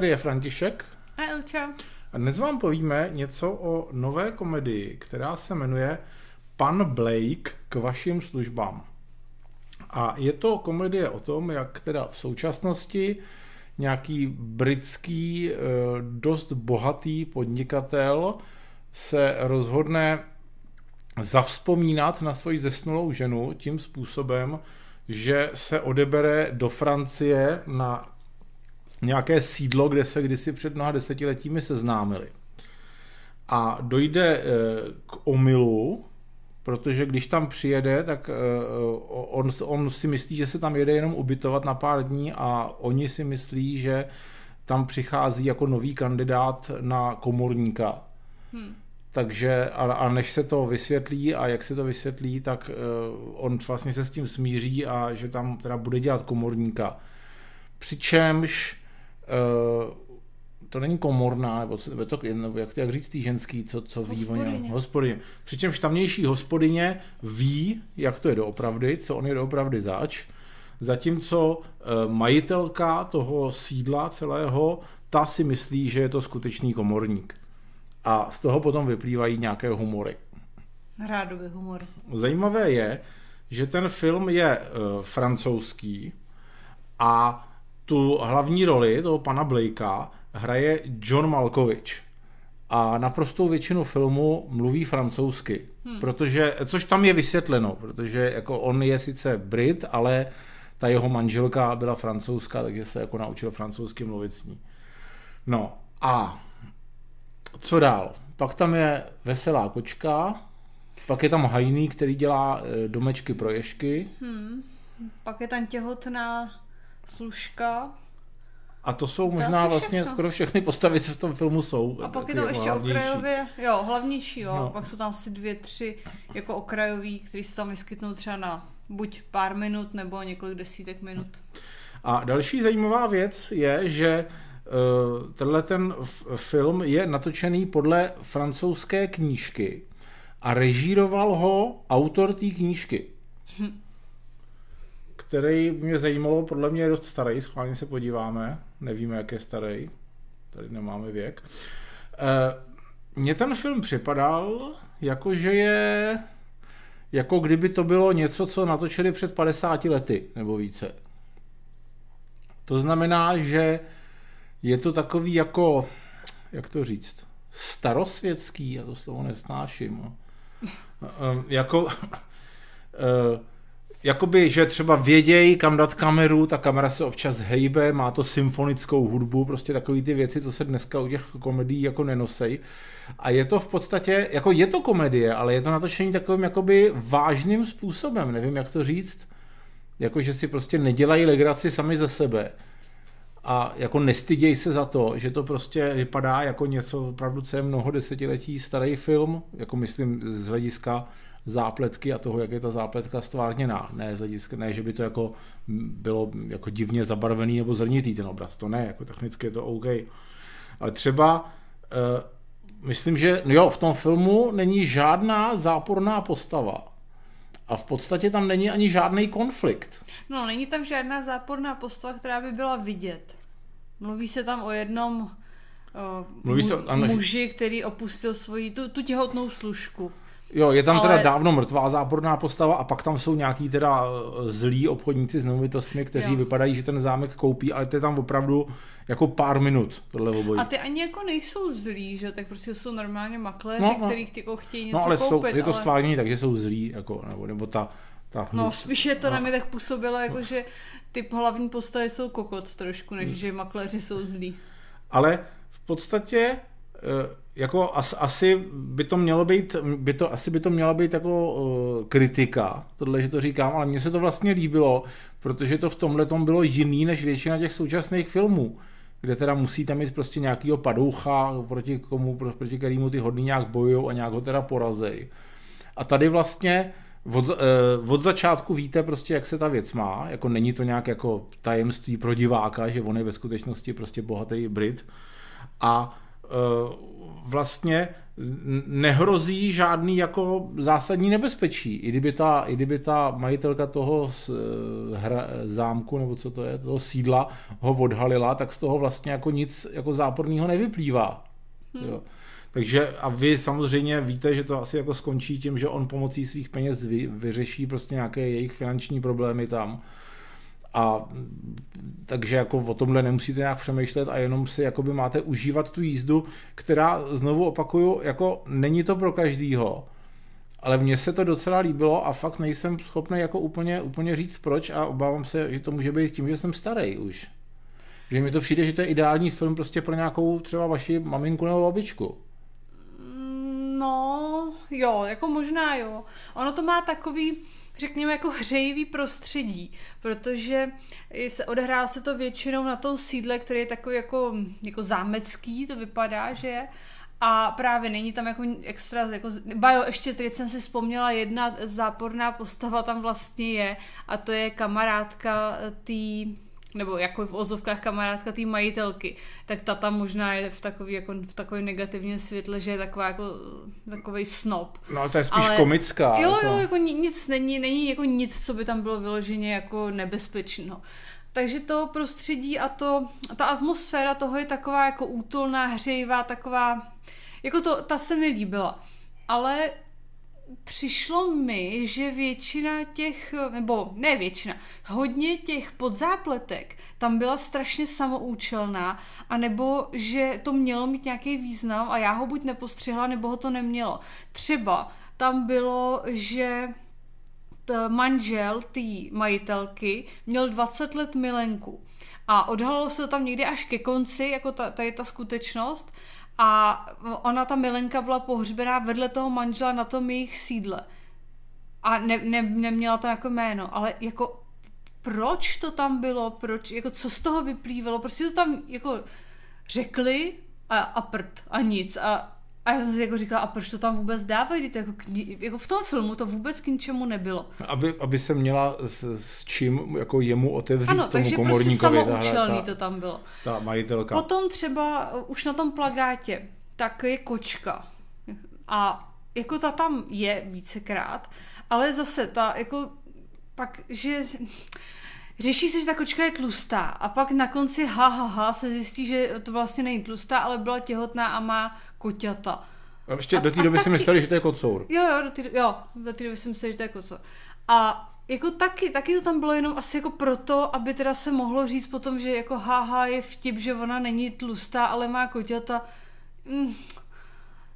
tady je František. A Elča. A dnes vám povíme něco o nové komedii, která se jmenuje Pan Blake k vašim službám. A je to komedie o tom, jak teda v současnosti nějaký britský, eh, dost bohatý podnikatel se rozhodne zavzpomínat na svoji zesnulou ženu tím způsobem, že se odebere do Francie na nějaké sídlo, kde se kdysi před mnoha desetiletími seznámili. A dojde eh, k omylu, protože když tam přijede, tak eh, on, on si myslí, že se tam jede jenom ubytovat na pár dní a oni si myslí, že tam přichází jako nový kandidát na komorníka. Hmm. Takže a, a než se to vysvětlí a jak se to vysvětlí, tak uh, on vlastně se s tím smíří a že tam teda bude dělat komorníka. Přičemž to není komorná, nebo, to, nebo jak, jak říct tý ženský, co, co ví o něm. Hospodyně. Přičemž tamnější hospodyně ví, jak to je doopravdy, co on je doopravdy zač, zatímco uh, majitelka toho sídla celého, ta si myslí, že je to skutečný komorník. A z toho potom vyplývají nějaké humory. Rádové humory. Zajímavé je, že ten film je uh, francouzský a tu hlavní roli toho pana Blakea hraje John Malkovich. A naprostou většinu filmu mluví francouzsky, hmm. protože, což tam je vysvětleno, protože jako on je sice Brit, ale ta jeho manželka byla francouzská, takže se jako naučil francouzsky mluvit s ní. No a co dál? Pak tam je veselá kočka, pak je tam hajný, který dělá eh, domečky pro ješky. Hmm. Pak je tam těhotná služka. A to jsou možná to vlastně všechno. skoro všechny postavy, co v tom filmu jsou. A pak je to ještě hlavnější. okrajově, jo, hlavnější, jo. No. Pak jsou tam asi dvě, tři jako okrajový, který se tam vyskytnou třeba na buď pár minut nebo několik desítek minut. A další zajímavá věc je, že Eh, tenhle ten film je natočený podle francouzské knížky a režíroval ho autor té knížky, hm. Který mě zajímalo, podle mě je dost starý, schválně se podíváme, nevíme, jak je starý, tady nemáme věk. Eh, mně ten film připadal, jako že je jako kdyby to bylo něco, co natočili před 50 lety nebo více. To znamená, že je to takový jako, jak to říct, starosvětský, já to slovo nesnáším. Jako, eh, jakoby, že třeba vědějí, kam dát kameru, ta kamera se občas hejbe, má to symfonickou hudbu, prostě takové ty věci, co se dneska u těch komedií jako nenosej. A je to v podstatě, jako je to komedie, ale je to natočení takovým jakoby vážným způsobem, nevím jak to říct, jako že si prostě nedělají legraci sami ze sebe. A jako nestyděj se za to, že to prostě vypadá jako něco opravdu, co je mnoho desetiletí starý film, jako myslím z hlediska zápletky a toho, jak je ta zápletka stvárněná. Ne, z hlediska, ne že by to jako bylo jako divně zabarvený nebo zrnitý ten obraz, to ne, jako technicky je to OK. Ale třeba uh, myslím, že no jo, v tom filmu není žádná záporná postava. A v podstatě tam není ani žádný konflikt. No, není tam žádná záporná postava, která by byla vidět. Mluví se tam o jednom uh, Mluví se, ano, muži, který opustil svoji, tu, tu těhotnou služku. Jo, je tam ale... teda dávno mrtvá záporná postava a pak tam jsou nějaký teda eh, zlí obchodníci s nemovitostmi, kteří jo. vypadají, že ten zámek koupí, ale to je tam opravdu jako pár minut tohle obojí. A ty ani jako nejsou zlí, že tak prostě jsou normálně makléři, no, no. kterých ty jako chtějí něco No ale koupit, jsou, je to ale... stvárnění takže jsou zlí, jako, nebo, nebo ta, ta No spíš je to no. na mě tak působilo, jako že ty hlavní postavy jsou kokot trošku, než hmm. že makléři jsou zlí. Ale v podstatě Eh, jako as, asi by to mělo být, by to, asi by to měla být jako uh, kritika, tohle, že to říkám, ale mně se to vlastně líbilo, protože to v tomhle tom bylo jiný než většina těch současných filmů, kde teda musí tam mít prostě nějakýho padoucha, proti komu, proti kterému ty hodný nějak bojují a nějak ho teda porazej. A tady vlastně od, uh, od začátku víte prostě, jak se ta věc má, jako není to nějak jako tajemství pro diváka, že on je ve skutečnosti prostě bohatý Brit a vlastně nehrozí žádný jako zásadní nebezpečí. I kdyby ta, i kdyby ta majitelka toho hra, zámku, nebo co to je, toho sídla, ho odhalila, tak z toho vlastně jako nic jako záporného nevyplývá. Hmm. Jo. Takže a vy samozřejmě víte, že to asi jako skončí tím, že on pomocí svých peněz vy, vyřeší prostě nějaké jejich finanční problémy tam. A takže jako o tomhle nemusíte nějak přemýšlet a jenom si jakoby máte užívat tu jízdu, která znovu opakuju, jako není to pro každýho. Ale mně se to docela líbilo a fakt nejsem schopný jako úplně, úplně říct proč a obávám se, že to může být tím, že jsem starý už. Že mi to přijde, že to je ideální film prostě pro nějakou třeba vaši maminku nebo babičku. No, jo, jako možná jo. Ono to má takový, řekněme, jako hřejivý prostředí, protože se odehrá se to většinou na tom sídle, který je takový jako, jako zámecký, to vypadá, že je. A právě není tam jako extra, jako, bajo, ještě teď jsem si vzpomněla, jedna záporná postava tam vlastně je a to je kamarádka té nebo jako v ozovkách kamarádka té majitelky, tak ta tam možná je v takový, jako, v takovém negativním světle, že je taková jako takový snob. No to je spíš Ale, komická. Jo, jako... jo, jako nic není, není jako nic, co by tam bylo vyloženě jako nebezpečného. Takže to prostředí a to, ta atmosféra toho je taková jako útulná, hřejivá, taková, jako to, ta se mi líbila. Ale přišlo mi, že většina těch, nebo ne většina, hodně těch podzápletek tam byla strašně samoučelná, anebo že to mělo mít nějaký význam a já ho buď nepostřihla, nebo ho to nemělo. Třeba tam bylo, že manžel té majitelky měl 20 let milenku. A odhalilo se to tam někdy až ke konci, jako ta, je ta skutečnost. A ona, ta milenka, byla pohřbená vedle toho manžela na tom jejich sídle. A ne, ne, neměla to jako jméno, ale jako proč to tam bylo, proč, jako co z toho vyplývalo, prostě to tam jako řekli a, a prd a nic? A a já jsem si jako říkala, a proč to tam vůbec dávají? To jako, jako v tom filmu to vůbec k ničemu nebylo. Aby, aby se měla s, s čím jako jemu otevřít ano, tomu takže komorníkovi. Prostě ta, ta, to tam bylo. Ta majitelka. Potom třeba už na tom plagátě, tak je kočka. A jako ta tam je vícekrát, ale zase ta jako pak, že řeší se, že ta kočka je tlustá a pak na konci ha, ha, ha se zjistí, že to vlastně není tlustá, ale byla těhotná a má koťata. A ještě a, do té doby si mysleli, že to je kocour. Jo, jo, do té jo, do té doby si mysleli, že to je kocour. A jako taky, taky to tam bylo jenom asi jako proto, aby teda se mohlo říct potom, že jako haha je vtip, že ona není tlustá, ale má koťata. Mm,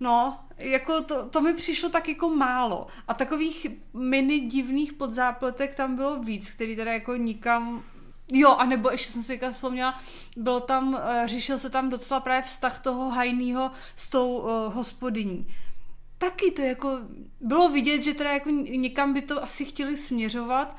no, jako to, to mi přišlo tak jako málo. A takových mini divných podzápletek tam bylo víc, který teda jako nikam Jo, a nebo ještě jsem si teďka vzpomněla, byl tam, uh, řešil se tam docela právě vztah toho hajného s tou uh, hospodyní. Taky to jako, bylo vidět, že teda jako někam by to asi chtěli směřovat,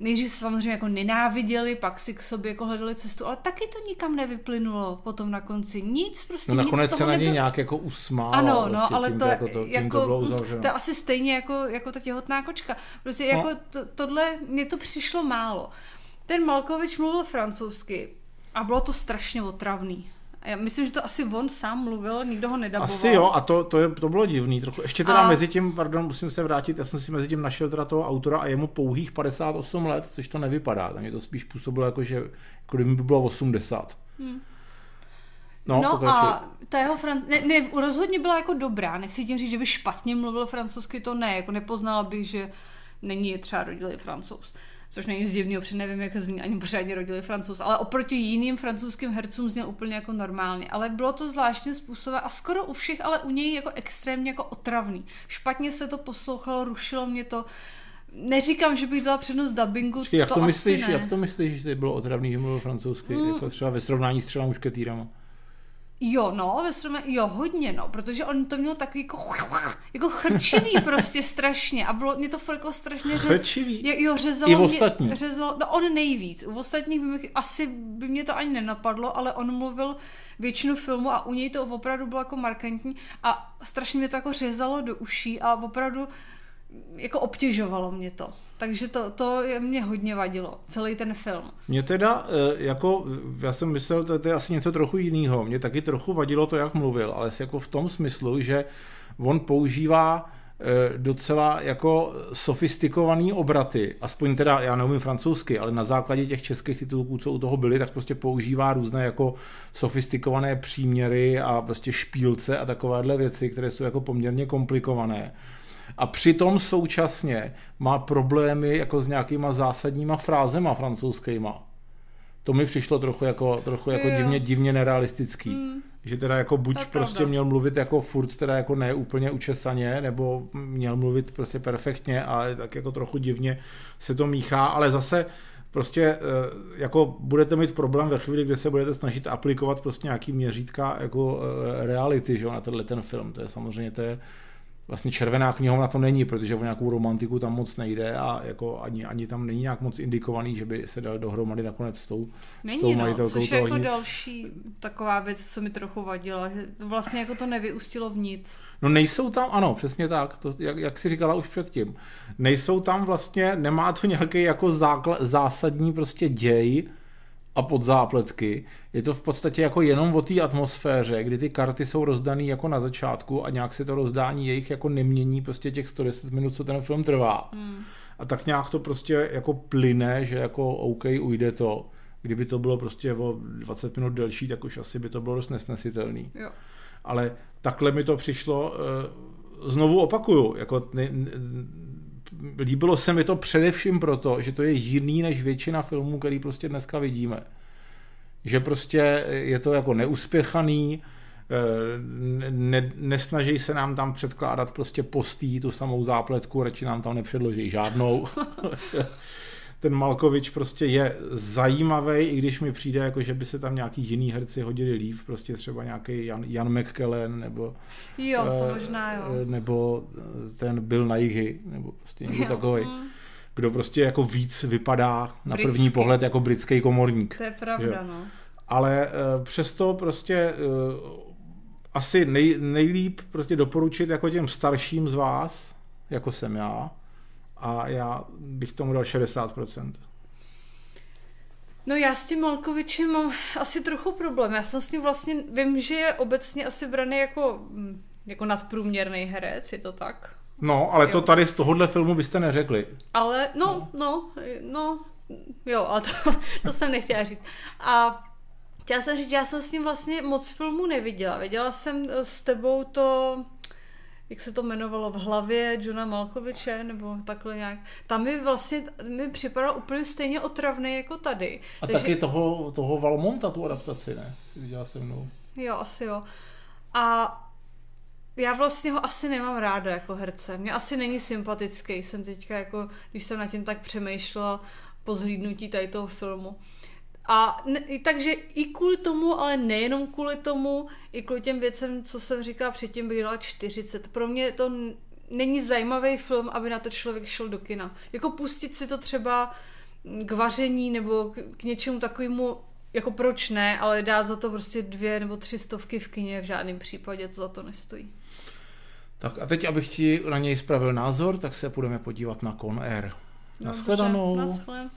nejdřív se samozřejmě jako nenáviděli, pak si k sobě jako hledali cestu, ale taky to nikam nevyplynulo potom na konci. Nic, prostě no nakonec nic se na ně nějak jako usmálo. Ano, no, vlastně ale to, jako to, jako, to, bylo uzavřeno. to je asi stejně jako, jako ta těhotná kočka. Prostě no. jako to, tohle, mně to přišlo málo. Ten Malkovič mluvil francouzsky a bylo to strašně otravný. Já myslím, že to asi on sám mluvil, nikdo ho nedaboval. Asi jo, a to, to, je, to bylo divný trochu. Ještě teda a... mezi tím, pardon, musím se vrátit, já jsem si mezi tím našel teda toho autora a jemu pouhých 58 let, což to nevypadá. Tam je to spíš působilo jako, že jako kdyby by bylo 80. Hmm. No, no a ta jeho fran... ne, ne, rozhodně byla jako dobrá, nechci tím říct, že by špatně mluvil francouzsky, to ne, jako nepoznala bych, že není třeba rodilý francouz což není z divného, protože nevím, jak zní ani pořádně rodili francouz, ale oproti jiným francouzským hercům zněl úplně jako normálně. Ale bylo to zvláštním způsobem a skoro u všech, ale u něj jako extrémně jako otravný. Špatně se to poslouchalo, rušilo mě to. Neříkám, že bych dala přednost dubbingu, Počkej, jak to, to myslíš, ne. jak to myslíš, že bylo otravný, že mluvil francouzsky, mm. jako třeba ve srovnání s třeba mušketýrama? Jo, no, ve srovnání, jo, hodně, no, protože on to měl takový jako, jako chrčivý prostě strašně a bylo mě to fakt jako strašně ře, chrčivý? Jo, jo, řezalo I v ostatní. Mě, řezalo, no on nejvíc, u ostatních by mi, asi by mě to ani nenapadlo, ale on mluvil většinu filmu a u něj to opravdu bylo jako markantní a strašně mě to jako řezalo do uší a opravdu jako obtěžovalo mě to. Takže to, to mě hodně vadilo, celý ten film. Mě teda, eh, jako, já jsem myslel, to, to je asi něco trochu jiného. Mě taky trochu vadilo to, jak mluvil, ale jako v tom smyslu, že on používá eh, docela jako sofistikovaný obraty, aspoň teda, já neumím francouzsky, ale na základě těch českých titulků, co u toho byly, tak prostě používá různé jako sofistikované příměry a prostě špílce a takovéhle věci, které jsou jako poměrně komplikované a přitom současně má problémy jako s nějakýma zásadníma frázema francouzskýma. To mi přišlo trochu jako, trochu jako divně, divně nerealistický. Mm. Že teda jako buď prostě pravda. měl mluvit jako furt teda jako ne úplně učesaně, nebo měl mluvit prostě perfektně, ale tak jako trochu divně se to míchá, ale zase prostě eh, jako budete mít problém ve chvíli, kdy se budete snažit aplikovat prostě nějaký měřítka jako eh, reality, že na tenhle ten film. To je samozřejmě to je, vlastně červená knihovna to není, protože o nějakou romantiku tam moc nejde a jako ani, ani tam není nějak moc indikovaný, že by se dal dohromady nakonec s tou, není, s tou majitelkou no, což je jako další taková věc, co mi trochu vadila, že vlastně jako to nevyústilo v nic. No nejsou tam, ano, přesně tak, to, jak, jak jsi říkala už předtím, nejsou tam vlastně, nemá to nějaký jako zákl, zásadní prostě děj, a pod zápletky. Je to v podstatě jako jenom o té atmosféře, kdy ty karty jsou rozdané jako na začátku a nějak se to rozdání jejich jako nemění prostě těch 110 minut, co ten film trvá. Hmm. A tak nějak to prostě jako plyne, že jako OK, ujde to. Kdyby to bylo prostě o 20 minut delší, tak už asi by to bylo dost nesnesitelný. Jo. Ale takhle mi to přišlo, eh, znovu opakuju, jako ne, ne, líbilo se mi to především proto, že to je jiný než většina filmů, který prostě dneska vidíme. Že prostě je to jako neuspěchaný, eh, ne, nesnaží se nám tam předkládat prostě postý tu samou zápletku, radši nám tam nepředloží žádnou. ten Malkovič prostě je zajímavý, i když mi přijde, jako že by se tam nějaký jiný herci hodili líp, prostě třeba nějaký Jan, Jan McKellen, nebo jo, to uh, možná, jo. Eh, nebo ten Bill Nighy, nebo prostě někdo takový. Mm. Kdo prostě jako víc vypadá na Britský. první pohled jako britský komorník. To je pravda, že? no. Ale uh, přesto prostě uh, asi nej, nejlíp prostě doporučit jako těm starším z vás, jako jsem já, a já bych tomu dal 60%. No já s tím Malkovičem mám asi trochu problém. Já jsem s ním vlastně, vím, že je obecně asi braný jako, hm, jako nadprůměrný herec, je to tak? No, ale jo. to tady z tohohle filmu byste neřekli. Ale, no, no, no, jo, ale to, to jsem nechtěla říct. A chtěla jsem říct, já jsem s ním vlastně moc filmů neviděla. Viděla jsem s tebou to jak se to jmenovalo, v hlavě Johna Malkoviče, nebo takhle nějak. Tam mi vlastně mi připadal úplně stejně otravný jako tady. A Takže... taky toho, toho Valmonta, tu adaptaci, ne? Si viděla se mnou. Jo, asi jo. A já vlastně ho asi nemám ráda jako herce. Mě asi není sympatický. Jsem teďka jako, když jsem na tím tak přemýšlela po zhlídnutí tady toho filmu. A ne, takže i kvůli tomu, ale nejenom kvůli tomu, i kvůli těm věcem, co jsem říkala předtím, bych dala 40. Pro mě to není zajímavý film, aby na to člověk šel do kina. Jako pustit si to třeba k vaření nebo k něčemu takovému, jako proč ne, ale dát za to prostě dvě nebo tři stovky v kině v žádném případě to za to nestojí. Tak a teď, abych ti na něj spravil názor, tak se budeme podívat na Con Air. Naschledanou. Naschle.